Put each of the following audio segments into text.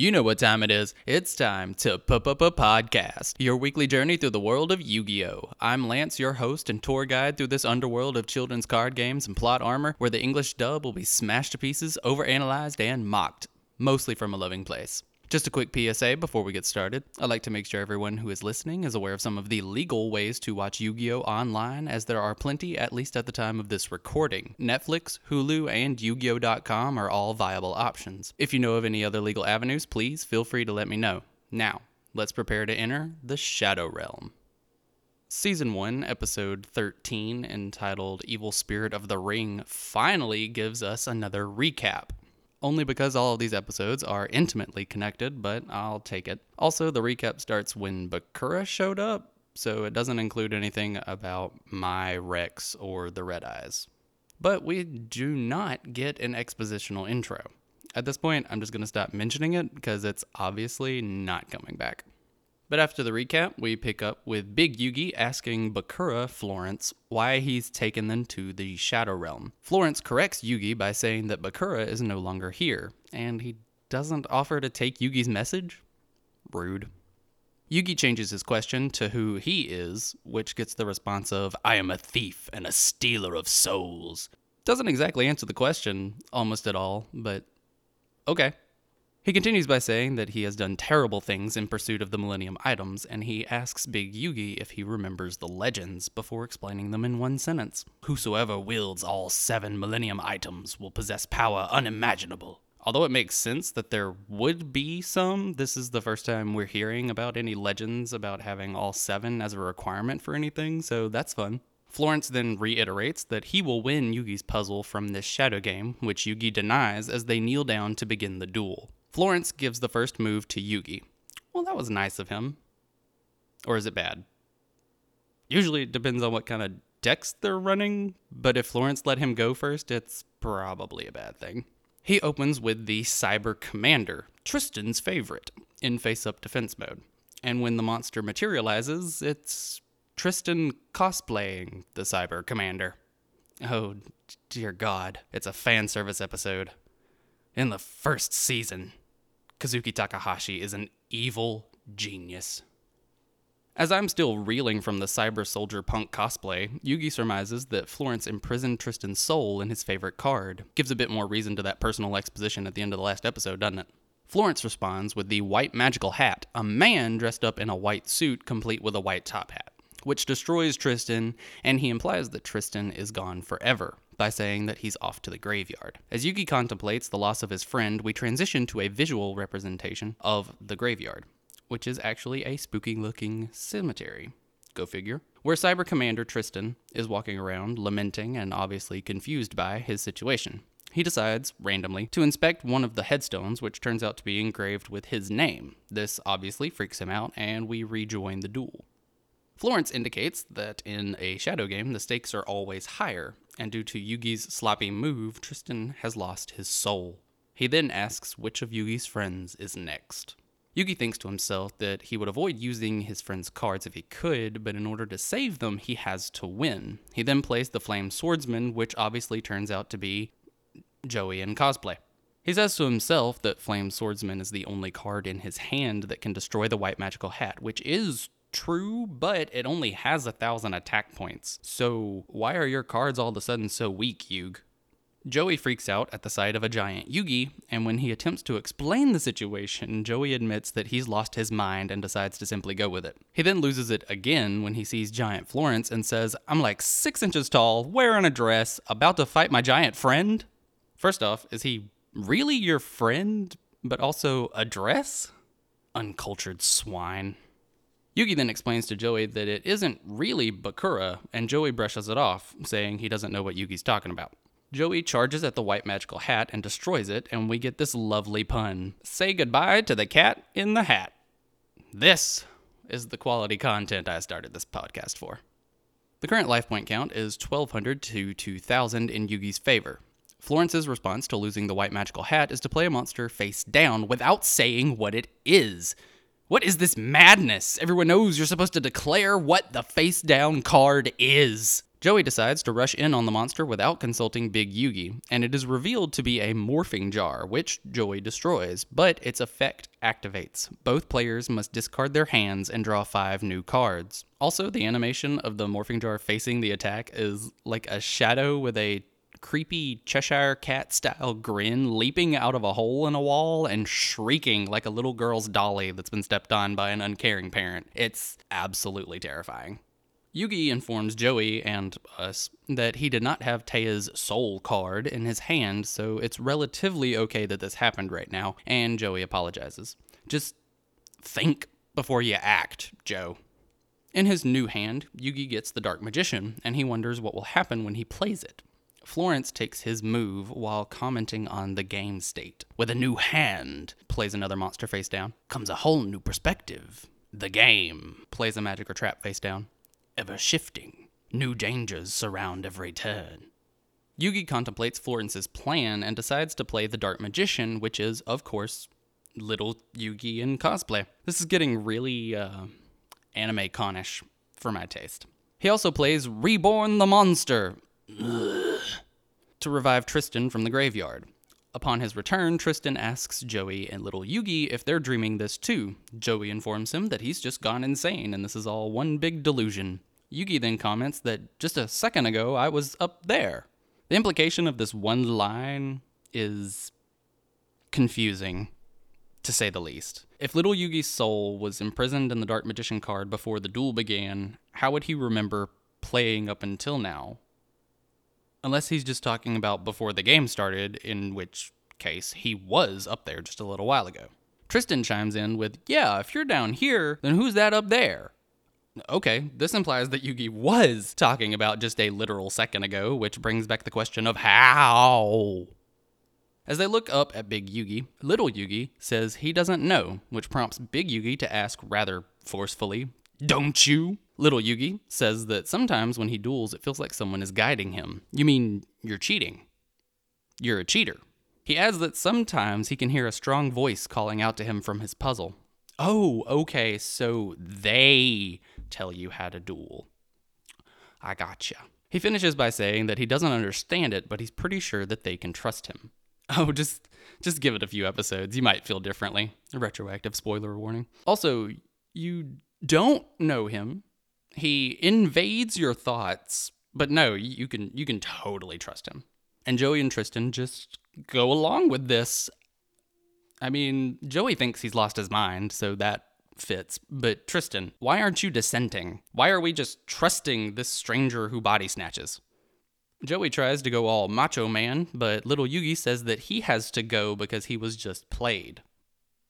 You know what time it is. It's time to podcast, your weekly journey through the world of Yu Gi Oh! I'm Lance, your host and tour guide through this underworld of children's card games and plot armor where the English dub will be smashed to pieces, overanalyzed, and mocked, mostly from a loving place. Just a quick PSA before we get started. I'd like to make sure everyone who is listening is aware of some of the legal ways to watch Yu Gi Oh! online, as there are plenty, at least at the time of this recording. Netflix, Hulu, and Yu Gi Oh!.com are all viable options. If you know of any other legal avenues, please feel free to let me know. Now, let's prepare to enter the Shadow Realm. Season 1, Episode 13, entitled Evil Spirit of the Ring, finally gives us another recap only because all of these episodes are intimately connected, but I'll take it. Also, the recap starts when Bakura showed up, so it doesn't include anything about Mai Rex or the Red Eyes. But we do not get an expositional intro. At this point, I'm just going to stop mentioning it because it's obviously not coming back. But after the recap, we pick up with Big Yugi asking Bakura Florence why he's taken them to the Shadow Realm. Florence corrects Yugi by saying that Bakura is no longer here, and he doesn't offer to take Yugi's message? Rude. Yugi changes his question to who he is, which gets the response of, I am a thief and a stealer of souls. Doesn't exactly answer the question almost at all, but okay. He continues by saying that he has done terrible things in pursuit of the Millennium items, and he asks Big Yugi if he remembers the legends before explaining them in one sentence. Whosoever wields all seven Millennium items will possess power unimaginable. Although it makes sense that there would be some, this is the first time we're hearing about any legends about having all seven as a requirement for anything, so that's fun. Florence then reiterates that he will win Yugi's puzzle from this shadow game, which Yugi denies as they kneel down to begin the duel. Florence gives the first move to Yugi. Well, that was nice of him. Or is it bad? Usually it depends on what kind of decks they're running, but if Florence let him go first, it's probably a bad thing. He opens with the Cyber Commander, Tristan's favorite, in face up defense mode. And when the monster materializes, it's Tristan cosplaying the Cyber Commander. Oh, dear God, it's a fan service episode. In the first season. Kazuki Takahashi is an evil genius. As I'm still reeling from the cyber soldier punk cosplay, Yugi surmises that Florence imprisoned Tristan's soul in his favorite card. Gives a bit more reason to that personal exposition at the end of the last episode, doesn't it? Florence responds with the white magical hat, a man dressed up in a white suit complete with a white top hat, which destroys Tristan, and he implies that Tristan is gone forever by saying that he's off to the graveyard. As Yugi contemplates the loss of his friend, we transition to a visual representation of the graveyard, which is actually a spooky looking cemetery. Go figure. Where Cyber Commander Tristan is walking around, lamenting and obviously confused by his situation. He decides, randomly, to inspect one of the headstones, which turns out to be engraved with his name. This obviously freaks him out, and we rejoin the duel. Florence indicates that in a shadow game, the stakes are always higher, and due to Yugi's sloppy move, Tristan has lost his soul. He then asks which of Yugi's friends is next. Yugi thinks to himself that he would avoid using his friend's cards if he could, but in order to save them, he has to win. He then plays the Flame Swordsman, which obviously turns out to be Joey in cosplay. He says to himself that Flame Swordsman is the only card in his hand that can destroy the White Magical Hat, which is true, but it only has a thousand attack points. So why are your cards all of a sudden so weak, Yug? Joey freaks out at the sight of a giant Yugi, and when he attempts to explain the situation, Joey admits that he's lost his mind and decides to simply go with it. He then loses it again when he sees giant Florence and says, I'm like six inches tall, wearing a dress, about to fight my giant friend? First off, is he really your friend, but also a dress? Uncultured swine. Yugi then explains to Joey that it isn't really Bakura, and Joey brushes it off, saying he doesn't know what Yugi's talking about. Joey charges at the white magical hat and destroys it, and we get this lovely pun Say goodbye to the cat in the hat. This is the quality content I started this podcast for. The current life point count is 1200 to 2000 in Yugi's favor. Florence's response to losing the white magical hat is to play a monster face down without saying what it is. What is this madness? Everyone knows you're supposed to declare what the face down card is. Joey decides to rush in on the monster without consulting Big Yugi, and it is revealed to be a morphing jar, which Joey destroys, but its effect activates. Both players must discard their hands and draw five new cards. Also, the animation of the morphing jar facing the attack is like a shadow with a creepy Cheshire cat style grin leaping out of a hole in a wall and shrieking like a little girl's dolly that's been stepped on by an uncaring parent. It's absolutely terrifying. Yugi informs Joey and us that he did not have Téa's soul card in his hand, so it's relatively okay that this happened right now, and Joey apologizes. Just think before you act, Joe. In his new hand, Yugi gets the Dark Magician, and he wonders what will happen when he plays it. Florence takes his move while commenting on the game state. With a new hand, plays another monster face down, comes a whole new perspective. The game plays a magic or trap face down ever shifting. New dangers surround every turn. Yugi contemplates Florence's plan and decides to play the Dark Magician, which is, of course, little Yugi in cosplay. This is getting really uh, anime conish for my taste. He also plays Reborn the Monster to revive Tristan from the graveyard. Upon his return, Tristan asks Joey and little Yugi if they're dreaming this too. Joey informs him that he's just gone insane and this is all one big delusion. Yugi then comments that just a second ago I was up there. The implication of this one line is confusing, to say the least. If little Yugi's soul was imprisoned in the Dark Magician card before the duel began, how would he remember playing up until now? Unless he's just talking about before the game started, in which case he was up there just a little while ago. Tristan chimes in with, Yeah, if you're down here, then who's that up there? Okay, this implies that Yugi was talking about just a literal second ago, which brings back the question of how. As they look up at Big Yugi, Little Yugi says he doesn't know, which prompts Big Yugi to ask rather forcefully, Don't you? Little Yugi says that sometimes when he duels, it feels like someone is guiding him. You mean you're cheating? You're a cheater. He adds that sometimes he can hear a strong voice calling out to him from his puzzle. Oh, okay, so they tell you how to duel. I gotcha. He finishes by saying that he doesn't understand it, but he's pretty sure that they can trust him. Oh, just just give it a few episodes. You might feel differently. A retroactive spoiler warning. Also, you don't know him. He invades your thoughts, but no, you can you can totally trust him. And Joey and Tristan just go along with this. I mean, Joey thinks he's lost his mind, so that fits. But Tristan, why aren't you dissenting? Why are we just trusting this stranger who body snatches? Joey tries to go all macho man, but little Yugi says that he has to go because he was just played.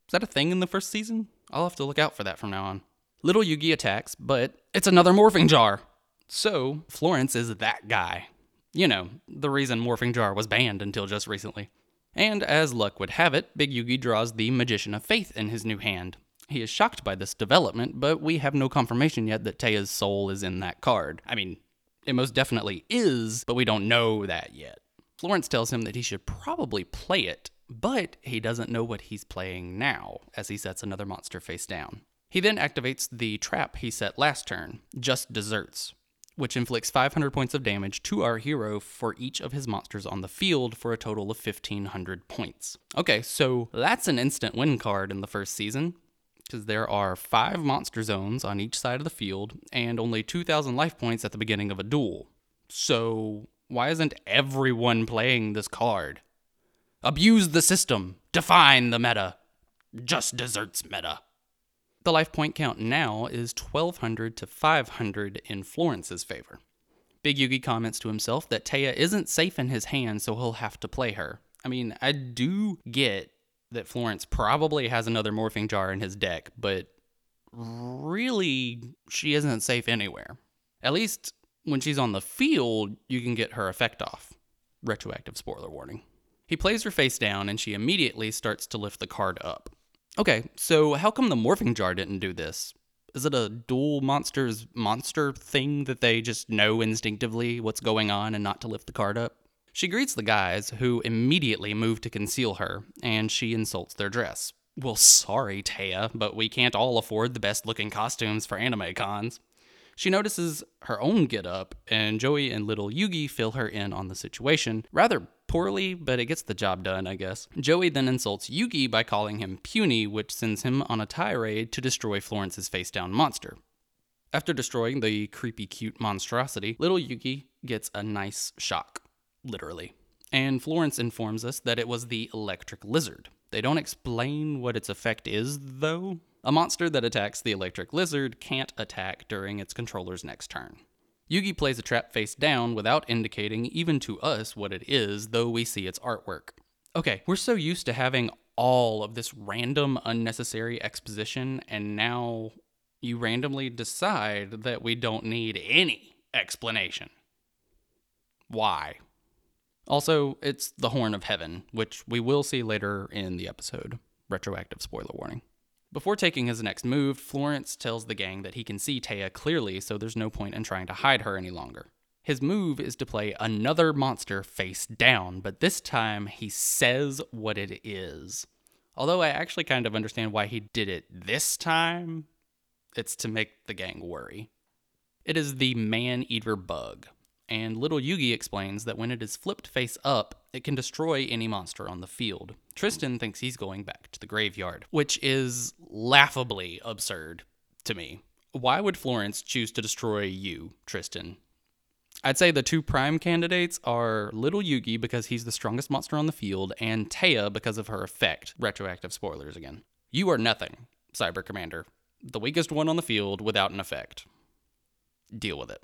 Is that a thing in the first season? I'll have to look out for that from now on. Little Yugi attacks, but it's another morphing jar. So, Florence is that guy. You know, the reason Morphing Jar was banned until just recently. And as luck would have it, Big Yugi draws the Magician of Faith in his new hand. He is shocked by this development, but we have no confirmation yet that Téa's soul is in that card. I mean, it most definitely is, but we don't know that yet. Florence tells him that he should probably play it, but he doesn't know what he's playing now, as he sets another monster face down. He then activates the trap he set last turn, Just Desserts, which inflicts 500 points of damage to our hero for each of his monsters on the field for a total of 1500 points. Okay, so that's an instant win card in the first season, because there are five monster zones on each side of the field and only 2,000 life points at the beginning of a duel. So, why isn't everyone playing this card? Abuse the system, define the meta, just desserts meta. The life point count now is 1200 to 500 in Florence's favor. Big Yugi comments to himself that Téa isn't safe in his hands, so he'll have to play her. I mean, I do get that Florence probably has another morphing jar in his deck, but really, she isn't safe anywhere. At least when she's on the field, you can get her effect off. Retroactive spoiler warning. He plays her face down, and she immediately starts to lift the card up. Okay, so how come the morphing jar didn't do this? Is it a Duel Monsters monster thing that they just know instinctively what's going on and not to lift the card up? She greets the guys, who immediately move to conceal her, and she insults their dress. Well, sorry, Téa, but we can't all afford the best looking costumes for anime cons. She notices her own get up, and Joey and little Yugi fill her in on the situation. Rather poorly, but it gets the job done, I guess. Joey then insults Yugi by calling him puny, which sends him on a tirade to destroy Florence's face down monster. After destroying the creepy cute monstrosity, little Yugi gets a nice shock, literally. And Florence informs us that it was the electric lizard. They don't explain what its effect is, though. A monster that attacks the electric lizard can't attack during its controller's next turn. Yugi plays a trap face down without indicating even to us what it is, though we see its artwork. Okay, we're so used to having all of this random, unnecessary exposition, and now you randomly decide that we don't need any explanation. Why? Also, it's the Horn of Heaven, which we will see later in the episode. Retroactive spoiler warning. Before taking his next move, Florence tells the gang that he can see Téa clearly, so there's no point in trying to hide her any longer. His move is to play another monster face down, but this time he says what it is. Although I actually kind of understand why he did it this time, it's to make the gang worry. It is the man eater bug, and little Yugi explains that when it is flipped face up, it can destroy any monster on the field. Tristan thinks he's going back to the graveyard, which is laughably absurd to me. Why would Florence choose to destroy you, Tristan? I'd say the two prime candidates are Little Yugi because he's the strongest monster on the field, and Téa because of her effect. Retroactive spoilers again. You are nothing, Cyber Commander. The weakest one on the field without an effect. Deal with it.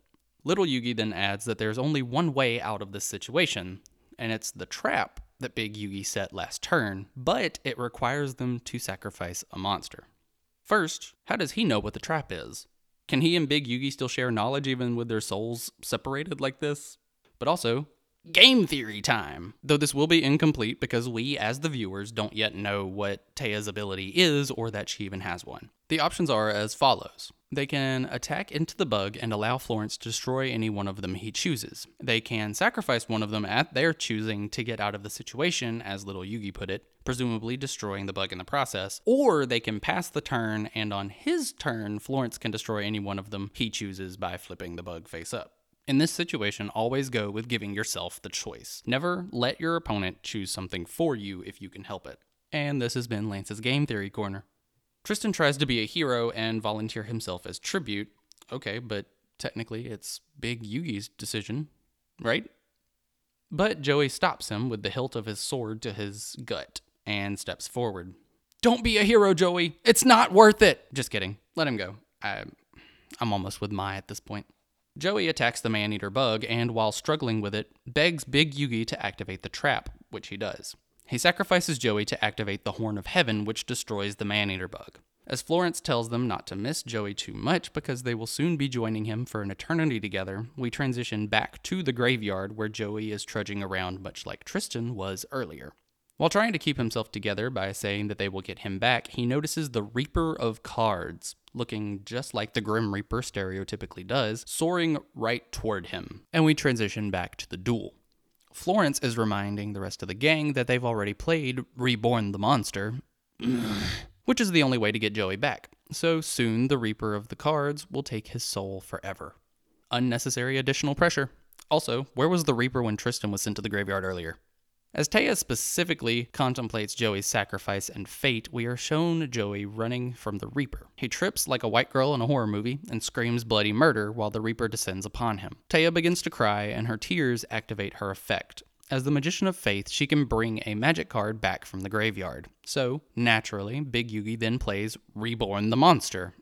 Little Yugi then adds that there's only one way out of this situation, and it's the trap that Big Yugi set last turn, but it requires them to sacrifice a monster. First, how does he know what the trap is? Can he and Big Yugi still share knowledge even with their souls separated like this? But also, game theory time! Though this will be incomplete because we, as the viewers, don't yet know what Téa's ability is or that she even has one. The options are as follows they can attack into the bug and allow Florence to destroy any one of them he chooses. They can sacrifice one of them at their choosing to get out of the situation, as little Yugi put it, presumably destroying the bug in the process. Or they can pass the turn, and on his turn, Florence can destroy any one of them he chooses by flipping the bug face up. In this situation, always go with giving yourself the choice. Never let your opponent choose something for you if you can help it. And this has been Lance's Game Theory Corner. Tristan tries to be a hero and volunteer himself as tribute. Okay, but technically it's Big Yugi's decision, right? But Joey stops him with the hilt of his sword to his gut and steps forward. Don't be a hero, Joey. It's not worth it. Just kidding. Let him go. I, I'm almost with Mai at this point. Joey attacks the man eater bug and, while struggling with it, begs Big Yugi to activate the trap, which he does. He sacrifices Joey to activate the Horn of Heaven, which destroys the man-eater bug. As Florence tells them not to miss Joey too much because they will soon be joining him for an eternity together, we transition back to the graveyard where Joey is trudging around much like Tristan was earlier. While trying to keep himself together by saying that they will get him back, he notices the Reaper of Cards, looking just like the Grim Reaper stereotypically does, soaring right toward him. And we transition back to the duel. Florence is reminding the rest of the gang that they've already played Reborn the Monster, which is the only way to get Joey back. So soon the Reaper of the Cards will take his soul forever. Unnecessary additional pressure. Also, where was the Reaper when Tristan was sent to the graveyard earlier? As Téa specifically contemplates Joey's sacrifice and fate, we are shown Joey running from the Reaper. He trips like a white girl in a horror movie and screams bloody murder while the Reaper descends upon him. Téa begins to cry, and her tears activate her effect. As the Magician of Faith, she can bring a magic card back from the graveyard. So, naturally, Big Yugi then plays Reborn the Monster.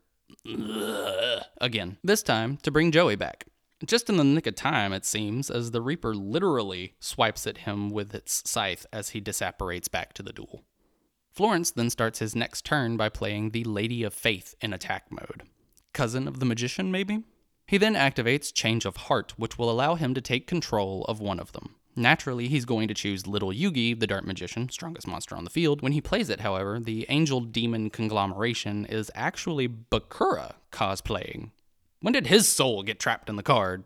Again, this time to bring Joey back. Just in the nick of time, it seems, as the Reaper literally swipes at him with its scythe as he disapparates back to the duel. Florence then starts his next turn by playing the Lady of Faith in attack mode. Cousin of the Magician, maybe? He then activates Change of Heart, which will allow him to take control of one of them. Naturally, he's going to choose Little Yugi, the Dark Magician, strongest monster on the field. When he plays it, however, the angel demon conglomeration is actually Bakura cosplaying, when did his soul get trapped in the card?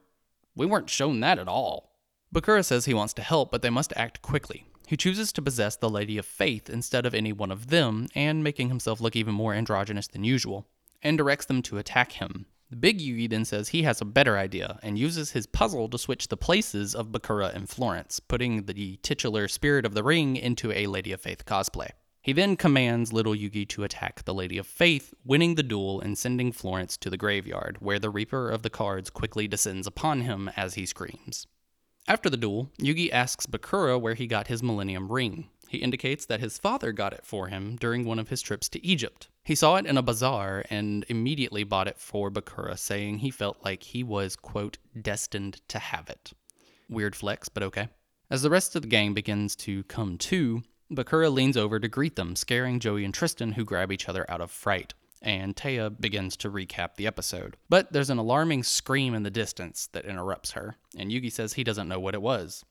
We weren't shown that at all. Bakura says he wants to help, but they must act quickly. He chooses to possess the Lady of Faith instead of any one of them, and making himself look even more androgynous than usual, and directs them to attack him. The big Yugi then says he has a better idea and uses his puzzle to switch the places of Bakura and Florence, putting the titular Spirit of the Ring into a Lady of Faith cosplay. He then commands little Yugi to attack the Lady of Faith, winning the duel and sending Florence to the graveyard, where the Reaper of the Cards quickly descends upon him as he screams. After the duel, Yugi asks Bakura where he got his Millennium Ring. He indicates that his father got it for him during one of his trips to Egypt. He saw it in a bazaar and immediately bought it for Bakura, saying he felt like he was, quote, destined to have it. Weird flex, but okay. As the rest of the gang begins to come to, Bakura leans over to greet them, scaring Joey and Tristan, who grab each other out of fright. And Téa begins to recap the episode. But there's an alarming scream in the distance that interrupts her, and Yugi says he doesn't know what it was.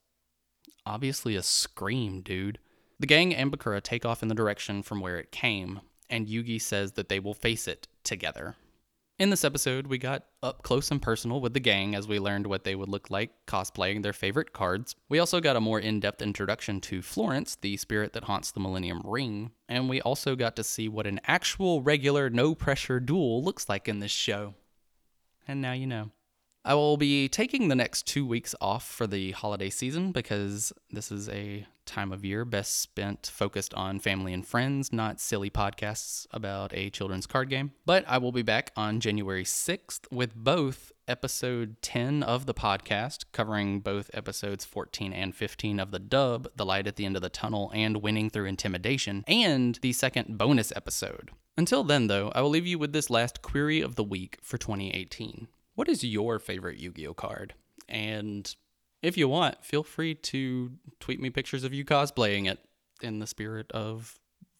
Obviously, a scream, dude. The gang and Bakura take off in the direction from where it came, and Yugi says that they will face it together. In this episode, we got up close and personal with the gang as we learned what they would look like cosplaying their favorite cards. We also got a more in depth introduction to Florence, the spirit that haunts the Millennium Ring, and we also got to see what an actual regular no pressure duel looks like in this show. And now you know. I will be taking the next two weeks off for the holiday season because this is a time of year best spent focused on family and friends, not silly podcasts about a children's card game. But I will be back on January 6th with both episode 10 of the podcast, covering both episodes 14 and 15 of the dub, The Light at the End of the Tunnel, and Winning Through Intimidation, and the second bonus episode. Until then, though, I will leave you with this last query of the week for 2018. What is your favorite Yu Gi Oh card? And if you want, feel free to tweet me pictures of you cosplaying it in the spirit of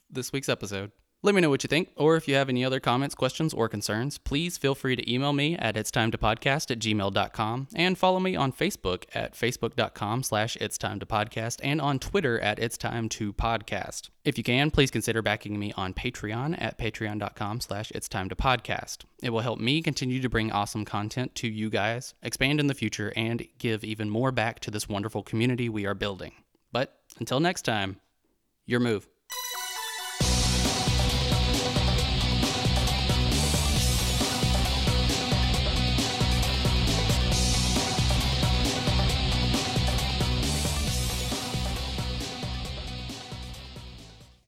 this week's episode. Let me know what you think, or if you have any other comments, questions, or concerns, please feel free to email me at it's time to podcast at gmail.com and follow me on Facebook at facebook.com slash it's time to podcast and on Twitter at it's time to podcast. If you can, please consider backing me on Patreon at patreon.com slash it's time to podcast. It will help me continue to bring awesome content to you guys, expand in the future, and give even more back to this wonderful community we are building. But until next time, your move.